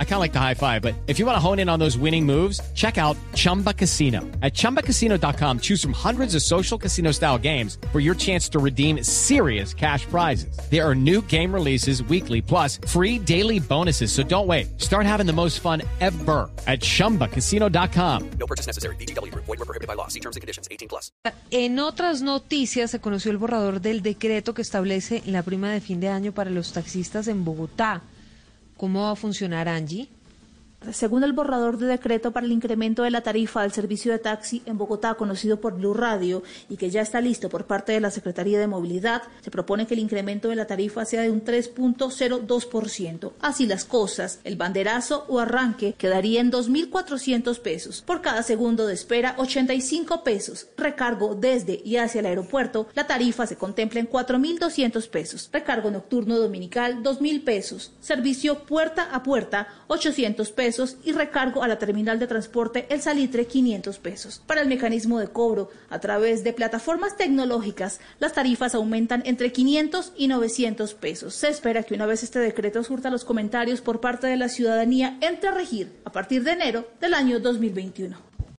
I kind of like the high five, but if you want to hone in on those winning moves, check out Chumba Casino. At ChumbaCasino.com, choose from hundreds of social casino style games for your chance to redeem serious cash prizes. There are new game releases weekly, plus free daily bonuses. So don't wait. Start having the most fun ever at ChumbaCasino.com. No purchase necessary. VGW. Void were prohibited by law. See terms and conditions. 18 plus. En otras noticias, se conoció el borrador del decreto que establece la prima de fin de año para los taxistas en Bogotá. ¿Cómo va a funcionar, Angie? Según el borrador de decreto para el incremento de la tarifa del servicio de taxi en Bogotá, conocido por Blue Radio, y que ya está listo por parte de la Secretaría de Movilidad, se propone que el incremento de la tarifa sea de un 3.02%. Así las cosas, el banderazo o arranque quedaría en 2.400 pesos. Por cada segundo de espera, 85 pesos. Recargo desde y hacia el aeropuerto, la tarifa se contempla en 4.200 pesos. Recargo nocturno dominical, 2.000 pesos. Servicio puerta a puerta, 800 pesos y recargo a la terminal de transporte El Salitre 500 pesos. Para el mecanismo de cobro a través de plataformas tecnológicas, las tarifas aumentan entre 500 y 900 pesos. Se espera que una vez este decreto surta los comentarios por parte de la ciudadanía entre regir a partir de enero del año 2021.